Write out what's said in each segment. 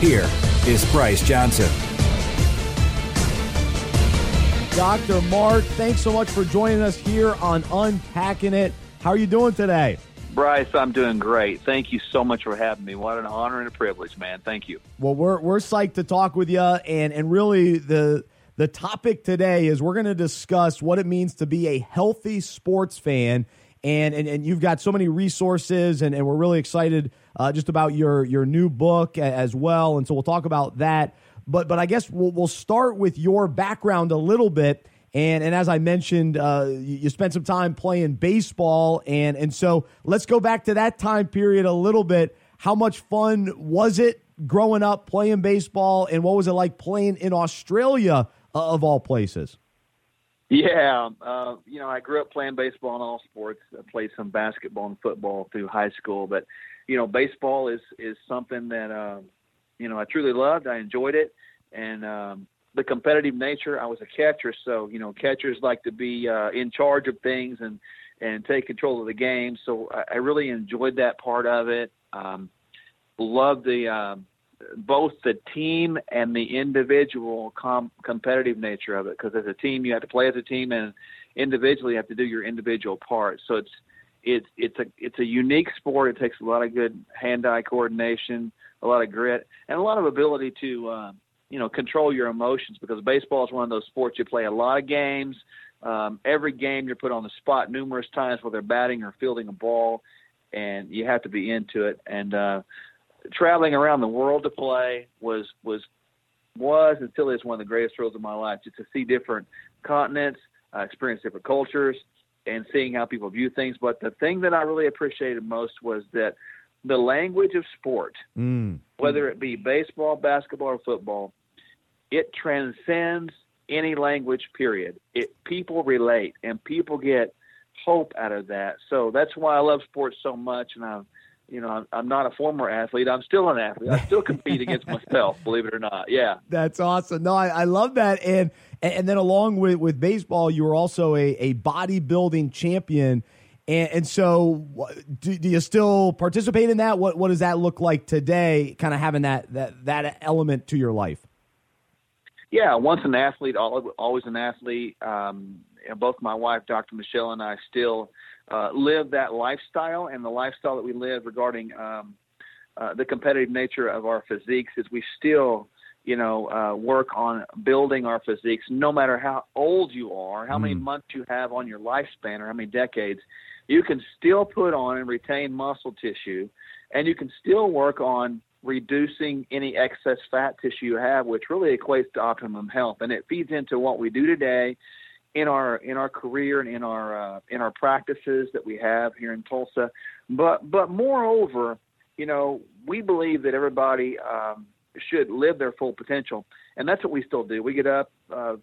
Here is Bryce Johnson. Dr. Mark, thanks so much for joining us here on Unpacking It. How are you doing today? Bryce, I'm doing great. Thank you so much for having me. What an honor and a privilege, man. Thank you. Well, we're we're psyched to talk with you, and and really the the topic today is we're going to discuss what it means to be a healthy sports fan and and, and you've got so many resources, and, and we're really excited uh, just about your your new book as well. And so we'll talk about that. But but I guess we'll, we'll start with your background a little bit. And and as I mentioned, uh, you, spent some time playing baseball, and and so let's go back to that time period a little bit. How much fun was it growing up playing baseball, and what was it like playing in Australia uh, of all places? Yeah, uh, you know, I grew up playing baseball and all sports. I played some basketball and football through high school, but you know, baseball is is something that um, you know I truly loved. I enjoyed it, and um, the competitive nature. I was a catcher, so you know, catchers like to be uh, in charge of things and and take control of the game. So I, I really enjoyed that part of it. Um, loved the um, both the team and the individual com- competitive nature of it. Because as a team, you have to play as a team, and individually, you have to do your individual part. So it's it's it's a it's a unique sport. It takes a lot of good hand-eye coordination, a lot of grit, and a lot of ability to uh, you know control your emotions. Because baseball is one of those sports you play a lot of games. Um, every game you're put on the spot numerous times, whether batting or fielding a ball, and you have to be into it. And uh, traveling around the world to play was was was and still is one of the greatest thrills of my life. Just to see different continents, uh, experience different cultures, and seeing how people view things. But the thing that I really appreciated most was that the language of sport, mm. whether it be baseball, basketball, or football, it transcends any language. Period. It people relate and people get hope out of that. So that's why I love sports so much, and I you know, I'm, I'm not a former athlete. I'm still an athlete. I still compete against myself, believe it or not. Yeah. That's awesome. No, I, I love that. And and then along with, with baseball, you were also a, a bodybuilding champion. And, and so, do, do you still participate in that? What what does that look like today? Kind of having that that that element to your life. Yeah, once an athlete, always an athlete. Um, both my wife, Dr. Michelle, and I still uh, live that lifestyle and the lifestyle that we live regarding um, uh, the competitive nature of our physiques is we still you know uh, work on building our physiques no matter how old you are how mm. many months you have on your lifespan or how many decades you can still put on and retain muscle tissue and you can still work on reducing any excess fat tissue you have which really equates to optimum health and it feeds into what we do today in our in our career and in our uh, in our practices that we have here in Tulsa. But but moreover, you know, we believe that everybody um, should live their full potential, and that's what we still do. We get up. Uh,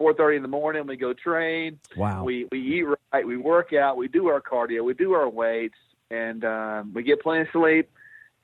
4:30 in the morning. We go train. Wow. We we eat right. We work out. We do our cardio. We do our weights, and um, we get plenty of sleep.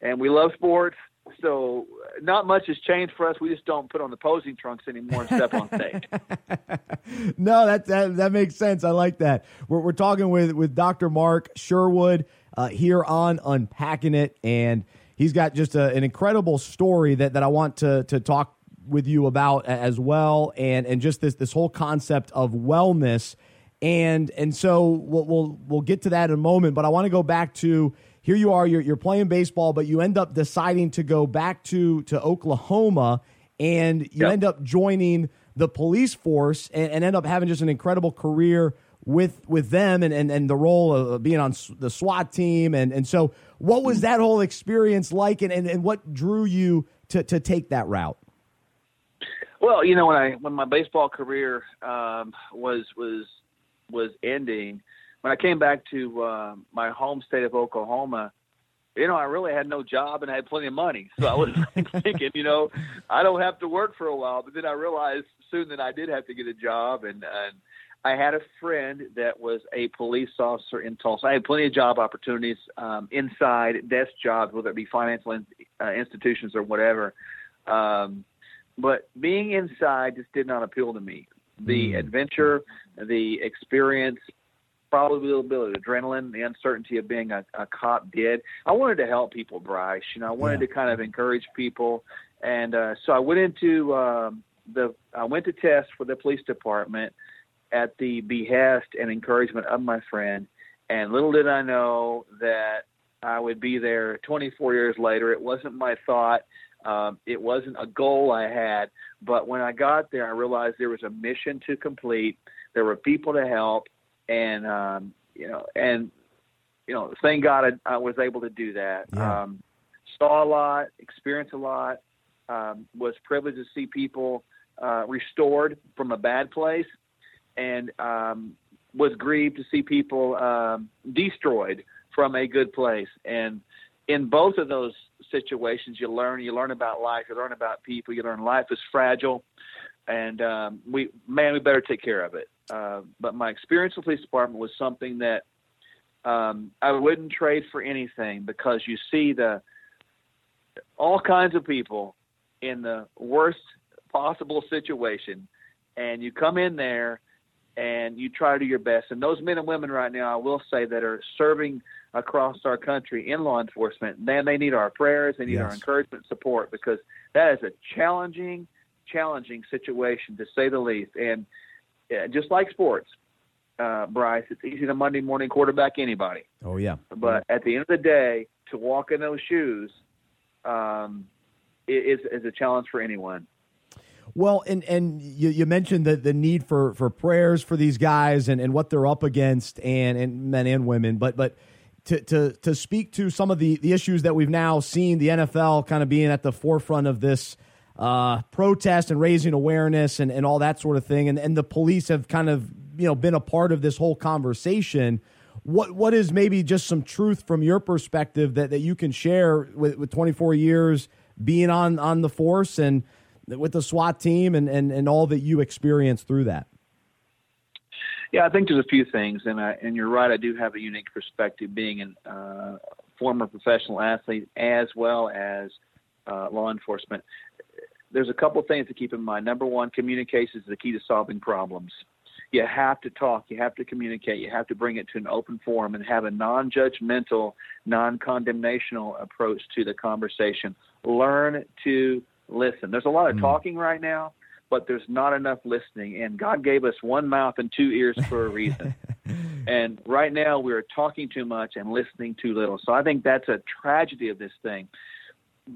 And we love sports so not much has changed for us. We just don't put on the posing trunks anymore and step on stage. no, that, that that makes sense. I like that. We're we're talking with with Dr. Mark Sherwood uh, here on Unpacking It, and he's got just a, an incredible story that that I want to to talk with you about as well, and and just this this whole concept of wellness, and and so we'll we'll, we'll get to that in a moment. But I want to go back to here you are, you're, you're playing baseball, but you end up deciding to go back to, to Oklahoma and you yep. end up joining the police force and, and, end up having just an incredible career with with them and, and, and the role of being on the SWAT team. And, and so, what was that whole experience like and, and, and what drew you to, to take that route? Well, you know, when I when my baseball career um, was was was ending, when I came back to uh, my home state of Oklahoma, you know, I really had no job and I had plenty of money. So I was thinking, you know, I don't have to work for a while. But then I realized soon that I did have to get a job. And, and I had a friend that was a police officer in Tulsa. I had plenty of job opportunities um, inside desk jobs, whether it be financial in, uh, institutions or whatever. Um, but being inside just did not appeal to me. The mm. adventure, the experience, probably a little bit of adrenaline, the uncertainty of being a, a cop did. I wanted to help people, Bryce. You know, I wanted yeah. to kind of encourage people, and uh, so I went into um, the I went to test for the police department at the behest and encouragement of my friend. And little did I know that I would be there 24 years later. It wasn't my thought. Um, it wasn't a goal I had, but when I got there, I realized there was a mission to complete. There were people to help, and um, you know, and you know, thank God I, I was able to do that. Yeah. Um, saw a lot, experienced a lot, um, was privileged to see people uh, restored from a bad place, and um, was grieved to see people um, destroyed from a good place. And in both of those situations, you learn. You learn about life. You learn about people. You learn life is fragile, and um, we man, we better take care of it. Uh, but my experience with the police department was something that um, I wouldn't trade for anything because you see the all kinds of people in the worst possible situation, and you come in there and you try to do your best. And those men and women right now, I will say, that are serving across our country in law enforcement, man, they need our prayers, they need yes. our encouragement, support, because that is a challenging, challenging situation to say the least. And just like sports, uh, Bryce, it's easy to Monday morning quarterback anybody. Oh yeah. But at the end of the day, to walk in those shoes um, is is a challenge for anyone. Well, and and you, you mentioned the, the need for, for prayers for these guys and, and what they're up against and, and men and women, but but to, to to speak to some of the, the issues that we've now seen the NFL kind of being at the forefront of this uh, protest and raising awareness and, and all that sort of thing, and, and the police have kind of you know been a part of this whole conversation. What what is maybe just some truth from your perspective that, that you can share with, with 24 years being on on the force and with the SWAT team and, and, and all that you experienced through that? Yeah, I think there's a few things, and I, and you're right. I do have a unique perspective, being a uh, former professional athlete as well as uh, law enforcement. There's a couple things to keep in mind. Number one, communication is the key to solving problems. You have to talk, you have to communicate, you have to bring it to an open forum and have a non-judgmental, non-condemnational approach to the conversation. Learn to listen. There's a lot of mm. talking right now, but there's not enough listening. And God gave us one mouth and two ears for a reason. and right now we're talking too much and listening too little. So I think that's a tragedy of this thing.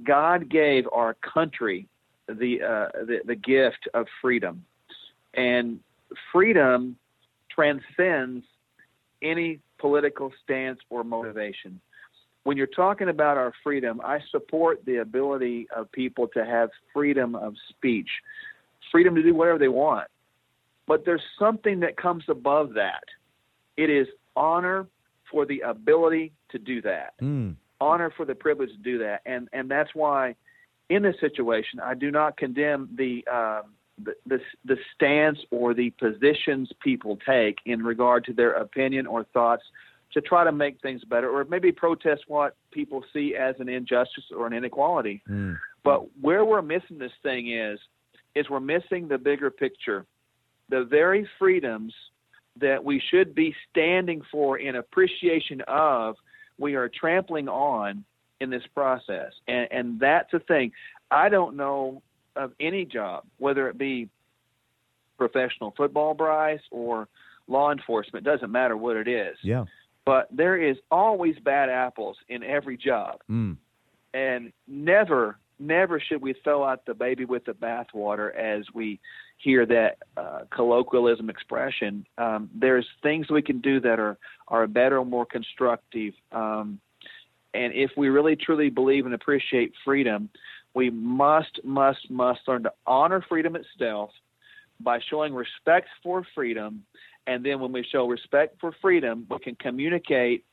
God gave our country the uh, the, the gift of freedom, and freedom transcends any political stance or motivation when you're talking about our freedom, I support the ability of people to have freedom of speech, freedom to do whatever they want. But there's something that comes above that. It is honor for the ability to do that, mm. honor for the privilege to do that, and and that's why, in this situation, I do not condemn the. Uh, the, the, the stance or the positions people take in regard to their opinion or thoughts to try to make things better or maybe protest what people see as an injustice or an inequality. Mm. But where we're missing this thing is is we're missing the bigger picture. The very freedoms that we should be standing for in appreciation of, we are trampling on in this process. And, and that's the thing. I don't know of any job, whether it be professional football, Bryce, or law enforcement, doesn't matter what it is. Yeah but there is always bad apples in every job. Mm. And never, never should we throw out the baby with the bathwater as we hear that uh, colloquialism expression. Um, there's things we can do that are, are better more constructive. Um, and if we really truly believe and appreciate freedom, we must, must, must learn to honor freedom itself by showing respect for freedom and then when we show respect for freedom, we can communicate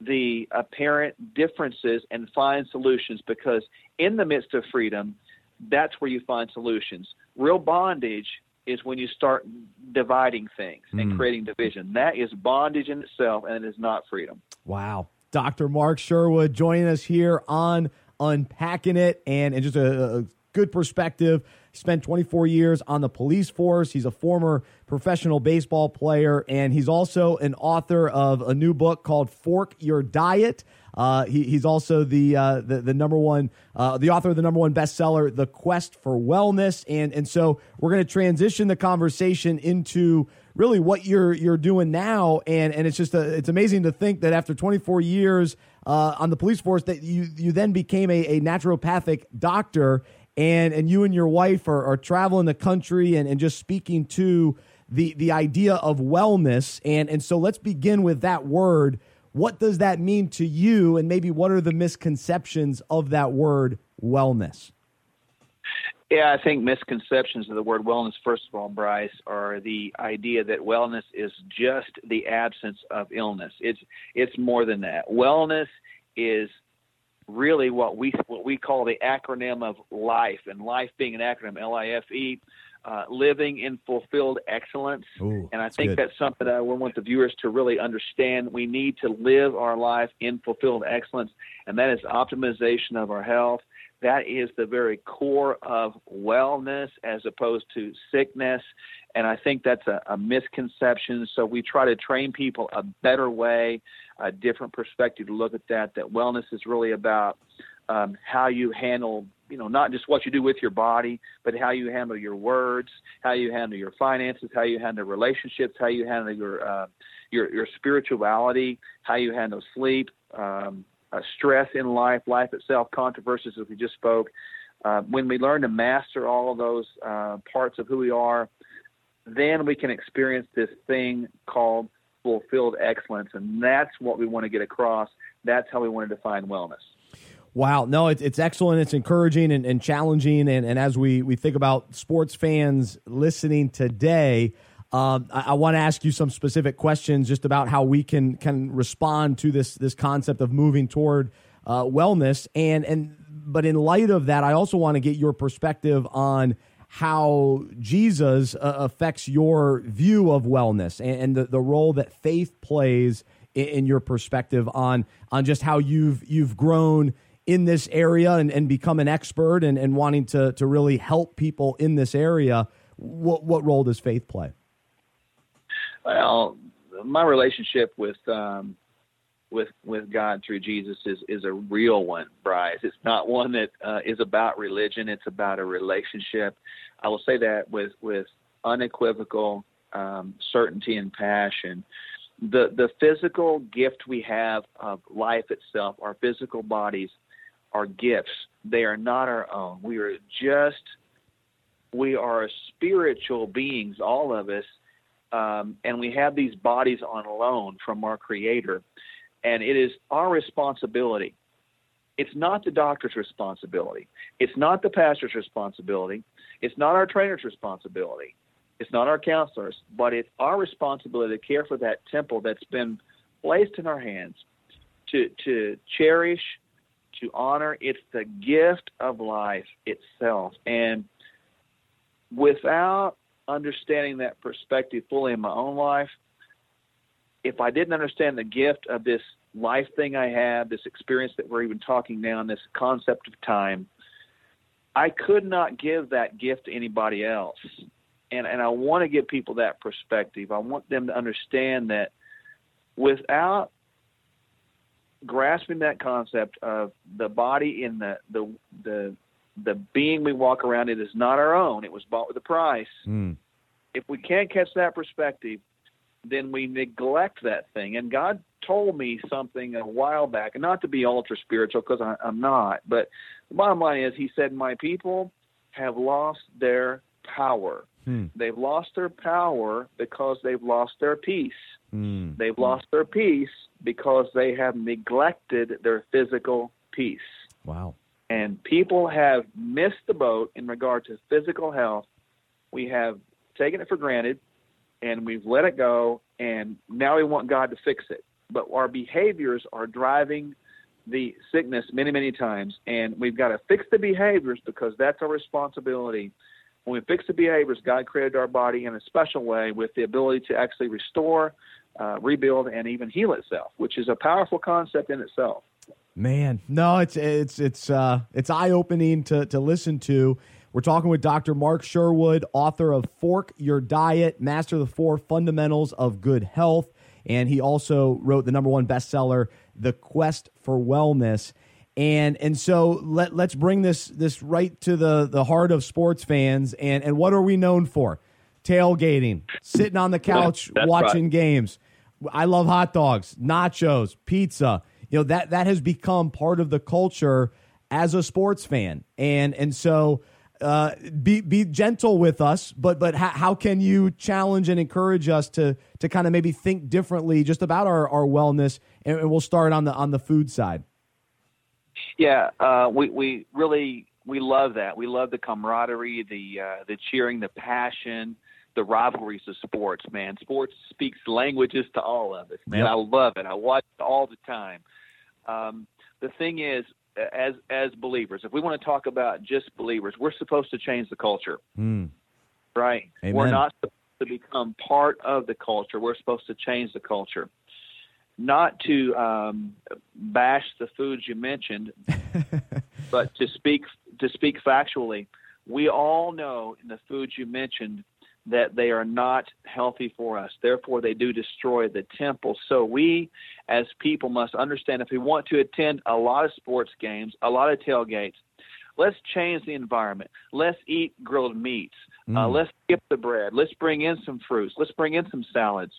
the apparent differences and find solutions because in the midst of freedom, that's where you find solutions. Real bondage is when you start dividing things mm. and creating division. That is bondage in itself and it is not freedom. Wow. Dr. Mark Sherwood joining us here on Unpacking It and, and just a, a good perspective. Spent 24 years on the police force. He's a former professional baseball player, and he's also an author of a new book called Fork Your Diet. Uh, he, he's also the, uh, the, the number one uh, the author of the number one bestseller, The Quest for Wellness, and and so we're going to transition the conversation into really what you're you're doing now, and and it's just a, it's amazing to think that after 24 years uh, on the police force that you you then became a, a naturopathic doctor. And and you and your wife are, are traveling the country and, and just speaking to the the idea of wellness. And and so let's begin with that word. What does that mean to you? And maybe what are the misconceptions of that word wellness yeah, I think misconceptions of the word wellness, first of all, Bryce, are the idea that wellness is just the absence of illness. It's it's more than that. Wellness is really what we what we call the acronym of life, and life being an acronym L I F E, uh, living in fulfilled excellence. Ooh, and I think good. that's something that I want the viewers to really understand. We need to live our life in fulfilled excellence, and that is optimization of our health. That is the very core of wellness as opposed to sickness. And I think that's a, a misconception. So we try to train people a better way, a different perspective to look at that. That wellness is really about um, how you handle you know not just what you do with your body but how you handle your words how you handle your finances how you handle relationships how you handle your uh, your your spirituality how you handle sleep um, uh, stress in life life itself controversies as we just spoke. Uh, when we learn to master all of those uh, parts of who we are then we can experience this thing called fulfilled excellence. And that's what we want to get across. That's how we want to define wellness. Wow, no, it's it's excellent. It's encouraging and, and challenging. And, and as we, we think about sports fans listening today, um, I, I want to ask you some specific questions just about how we can can respond to this this concept of moving toward uh, wellness. And and but in light of that, I also want to get your perspective on how Jesus uh, affects your view of wellness and, and the, the role that faith plays in, in your perspective on on just how you've you've grown in this area and, and become an expert and, and wanting to, to really help people in this area, what, what role does faith play? Well, my relationship with um, with with God through Jesus is is a real one, Bryce. It's not one that uh, is about religion. It's about a relationship. I will say that with with unequivocal um, certainty and passion. The the physical gift we have of life itself, our physical bodies, are gifts. They are not our own. We are just, we are spiritual beings, all of us, um, and we have these bodies on loan from our Creator. And it is our responsibility. It's not the doctor's responsibility. It's not the pastor's responsibility. It's not our trainer's responsibility. It's not our counselors, but it's our responsibility to care for that temple that's been placed in our hands, to, to cherish, to honor. It's the gift of life itself. And without understanding that perspective fully in my own life, if I didn't understand the gift of this life thing I have, this experience that we're even talking now, and this concept of time, I could not give that gift to anybody else. And and I want to give people that perspective. I want them to understand that without grasping that concept of the body in the the the the being we walk around in is not our own. It was bought with a price. Mm. If we can't catch that perspective, then we neglect that thing. And God told me something a while back, and not to be ultra spiritual because I'm not, but the bottom line is, He said, "My people have lost their power. Hmm. They've lost their power because they've lost their peace. Hmm. They've lost their peace because they have neglected their physical peace. Wow. And people have missed the boat in regard to physical health. We have taken it for granted and we've let it go and now we want God to fix it. but our behaviors are driving the sickness many, many times. And we've got to fix the behaviors because that's our responsibility. When we fix the behaviors, God created our body in a special way with the ability to actually restore, uh, rebuild, and even heal itself, which is a powerful concept in itself. Man, no, it's it's it's uh, it's eye opening to to listen to. We're talking with Dr. Mark Sherwood, author of Fork Your Diet, Master the Four Fundamentals of Good Health, and he also wrote the number one bestseller, The Quest for Wellness. And and so let let's bring this this right to the the heart of sports fans. And and what are we known for? Tailgating, sitting on the couch watching right. games. I love hot dogs, nachos, pizza you know that that has become part of the culture as a sports fan, and and so. Uh, be be gentle with us, but but how, how can you challenge and encourage us to to kind of maybe think differently just about our, our wellness? And, and we'll start on the on the food side. Yeah, uh, we we really we love that. We love the camaraderie, the uh, the cheering, the passion, the rivalries of sports. Man, sports speaks languages to all of us. Man, yep. I love it. I watch it all the time. Um, the thing is, as as believers, if we want to talk about just believers, we're supposed to change the culture, mm. right? Amen. We're not supposed to become part of the culture. We're supposed to change the culture, not to um, bash the foods you mentioned, but to speak to speak factually. We all know in the foods you mentioned that they are not healthy for us. Therefore, they do destroy the temple. So, we as people must understand if we want to attend a lot of sports games, a lot of tailgates, let's change the environment. Let's eat grilled meats. Uh, mm. Uh, let's skip the bread. Let's bring in some fruits. Let's bring in some salads.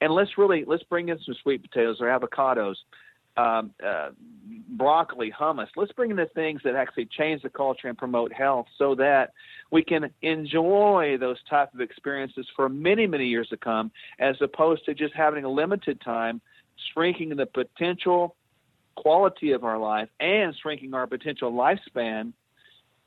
And let's really let's bring in some sweet potatoes or avocados um, uh, broccoli, hummus. Let's bring in the things that actually change the culture and promote health so that we can enjoy those type of experiences for many, many years to come, as opposed to just having a limited time, shrinking the potential quality of our life and shrinking our potential lifespan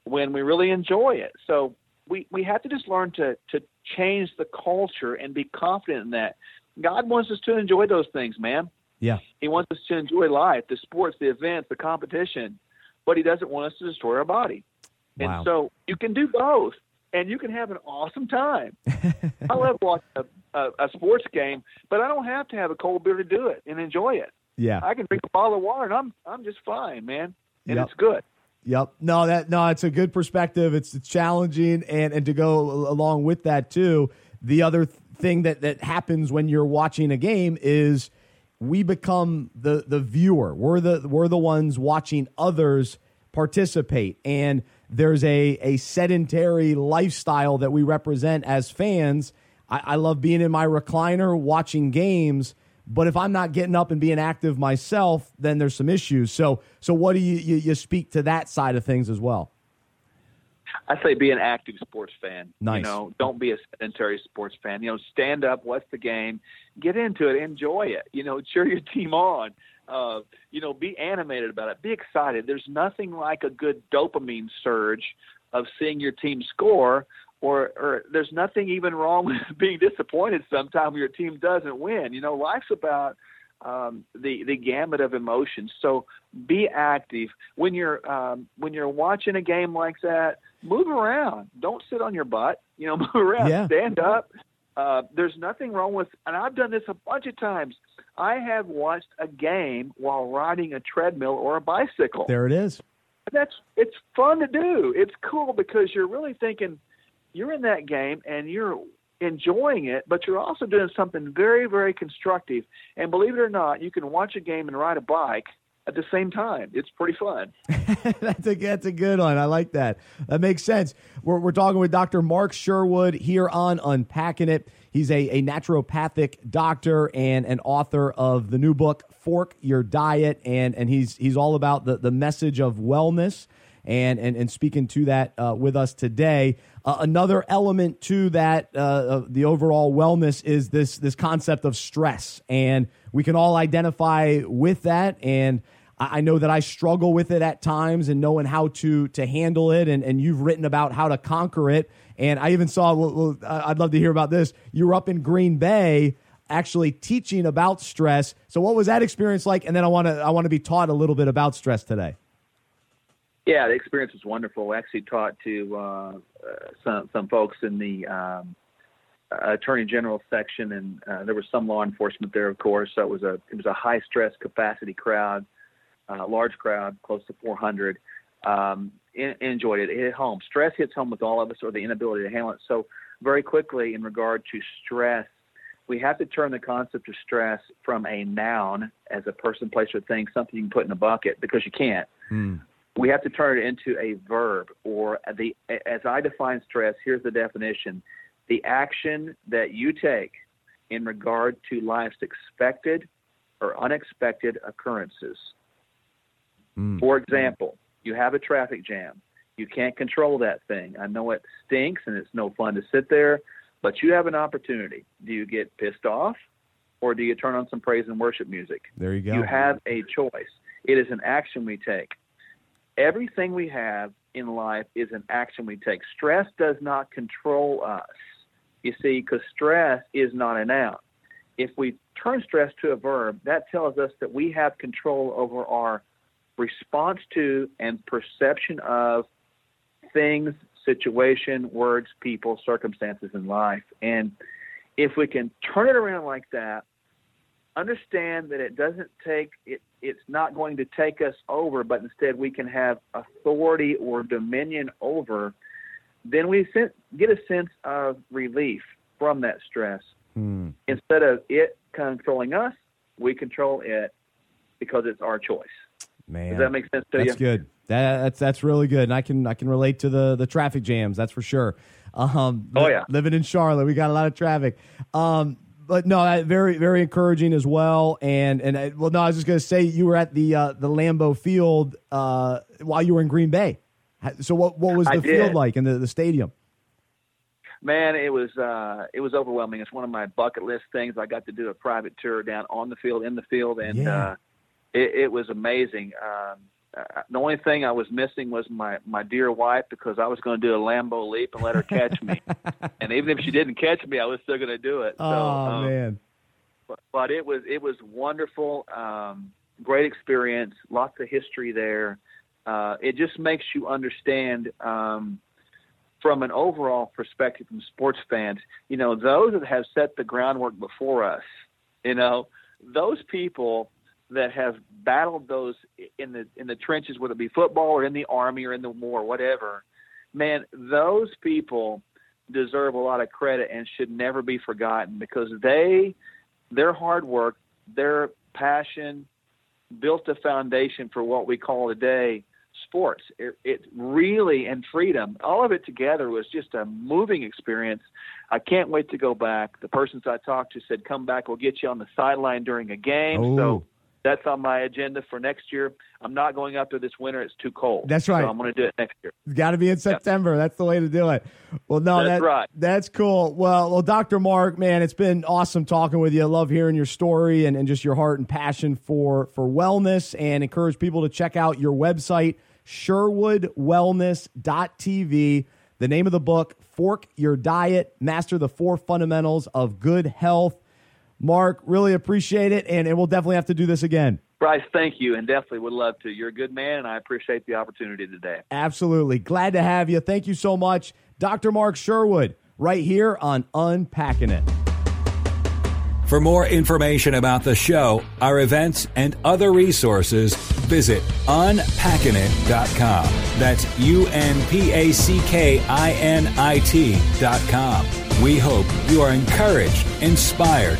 when we really enjoy it. So we, we have to just learn to, to change the culture and be confident in that. God wants us to enjoy those things, man. Yeah. He wants us to enjoy life, the sports, the events, the competition, but he doesn't want us to destroy our body. Wow. And so you can do both, and you can have an awesome time. I love watching a, a, a sports game, but I don't have to have a cold beer to do it and enjoy it. Yeah. I can drink a bottle of water, and I'm I'm just fine, man, and yep. it's good. Yep. No, that no, it's a good perspective. It's challenging, and and to go along with that too. The other thing that that happens when you're watching a game is we become the the viewer. We're the we're the ones watching others participate, and there's a a sedentary lifestyle that we represent as fans. I, I love being in my recliner watching games. But if I'm not getting up and being active myself, then there's some issues. So, so what do you, you, you speak to that side of things as well? I say be an active sports fan. Nice. You know, don't be a sedentary sports fan. You know, stand up, watch the game, get into it, enjoy it. You know, cheer your team on. Uh, you know, be animated about it. Be excited. There's nothing like a good dopamine surge of seeing your team score, or or there's nothing even wrong with being disappointed sometimes when your team doesn't win. You know, life's about um, the the gamut of emotions. So be active when you're um, when you're watching a game like that. Move around. Don't sit on your butt. You know, move around. Yeah. Stand up. Uh, there's nothing wrong with, and I've done this a bunch of times. I have watched a game while riding a treadmill or a bicycle. There it is. That's it's fun to do. It's cool because you're really thinking you're in that game and you're enjoying it, but you're also doing something very, very constructive. And believe it or not, you can watch a game and ride a bike at the same time. It's pretty fun. that's a that's a good one. I like that. That makes sense. We're we're talking with Dr. Mark Sherwood here on Unpacking It. He's a, a naturopathic doctor and an author of the new book Fork Your Diet, and and he's he's all about the the message of wellness and and, and speaking to that uh, with us today. Uh, another element to that, uh, the overall wellness, is this this concept of stress, and we can all identify with that. And I, I know that I struggle with it at times, and knowing how to to handle it. And and you've written about how to conquer it. And I even saw. I'd love to hear about this. You were up in Green Bay actually teaching about stress. So, what was that experience like? And then I want to I want to be taught a little bit about stress today. Yeah, the experience was wonderful. I actually taught to uh, uh, some some folks in the um, attorney general section, and uh, there was some law enforcement there, of course. So it was a it was a high stress capacity crowd, uh, large crowd, close to 400. Um, in, enjoyed it. It hit home. Stress hits home with all of us, or the inability to handle it. So very quickly, in regard to stress, we have to turn the concept of stress from a noun as a person, place, or thing, something you can put in a bucket because you can't. Mm. We have to turn it into a verb, or the as I define stress. Here's the definition: the action that you take in regard to life's expected or unexpected occurrences. Mm. For example, you have a traffic jam. You can't control that thing. I know it stinks and it's no fun to sit there, but you have an opportunity. Do you get pissed off or do you turn on some praise and worship music? There you go. You have a choice. It is an action we take. Everything we have in life is an action we take. Stress does not control us. You see, because stress is not a noun. If we turn stress to a verb, that tells us that we have control over our response to and perception of things, situation, words, people, circumstances in life. And if we can turn it around like that, understand that it doesn't take it it's not going to take us over, but instead we can have authority or dominion over, then we get a sense of relief from that stress. Hmm. Instead of it controlling us, we control it because it's our choice. Man, does that make sense to that's you? That's good. That, that's that's really good, and I can I can relate to the the traffic jams. That's for sure. Um, oh yeah, living in Charlotte, we got a lot of traffic. Um, but no, very very encouraging as well. And and uh, well, no, I was just going to say you were at the uh, the Lambeau Field uh, while you were in Green Bay. So what what was the field like in the, the stadium? Man, it was uh, it was overwhelming. It's one of my bucket list things. I got to do a private tour down on the field, in the field, and yeah. uh, it, it was amazing. Um, uh, the only thing I was missing was my my dear wife because I was going to do a Lambeau leap and let her catch me. and even if she didn't catch me, I was still going to do it. So, oh um, man! But, but it was it was wonderful, um, great experience, lots of history there. Uh, it just makes you understand um, from an overall perspective from sports fans. You know, those that have set the groundwork before us. You know, those people that have battled those in the in the trenches, whether it be football or in the army or in the war, whatever. Man, those people deserve a lot of credit and should never be forgotten because they, their hard work, their passion, built a foundation for what we call today sports. It, it really and freedom, all of it together was just a moving experience. I can't wait to go back. The persons I talked to said, "Come back, we'll get you on the sideline during a game." Oh. So that's on my agenda for next year. I'm not going up there this winter; it's too cold. That's right. So I'm going to do it next year. It's got to be in September. Yeah. That's the way to do it. Well, no, that's that, right. That's cool. Well, well, Dr. Mark, man, it's been awesome talking with you. I love hearing your story and, and just your heart and passion for for wellness, and encourage people to check out your website, SherwoodWellness.tv. The name of the book: Fork Your Diet, Master the Four Fundamentals of Good Health. Mark, really appreciate it, and, and we'll definitely have to do this again. Bryce, thank you, and definitely would love to. You're a good man, and I appreciate the opportunity today. Absolutely. Glad to have you. Thank you so much. Dr. Mark Sherwood, right here on Unpacking It. For more information about the show, our events, and other resources, visit unpackingit.com. That's U N P A C K I N I T.com. We hope you are encouraged, inspired,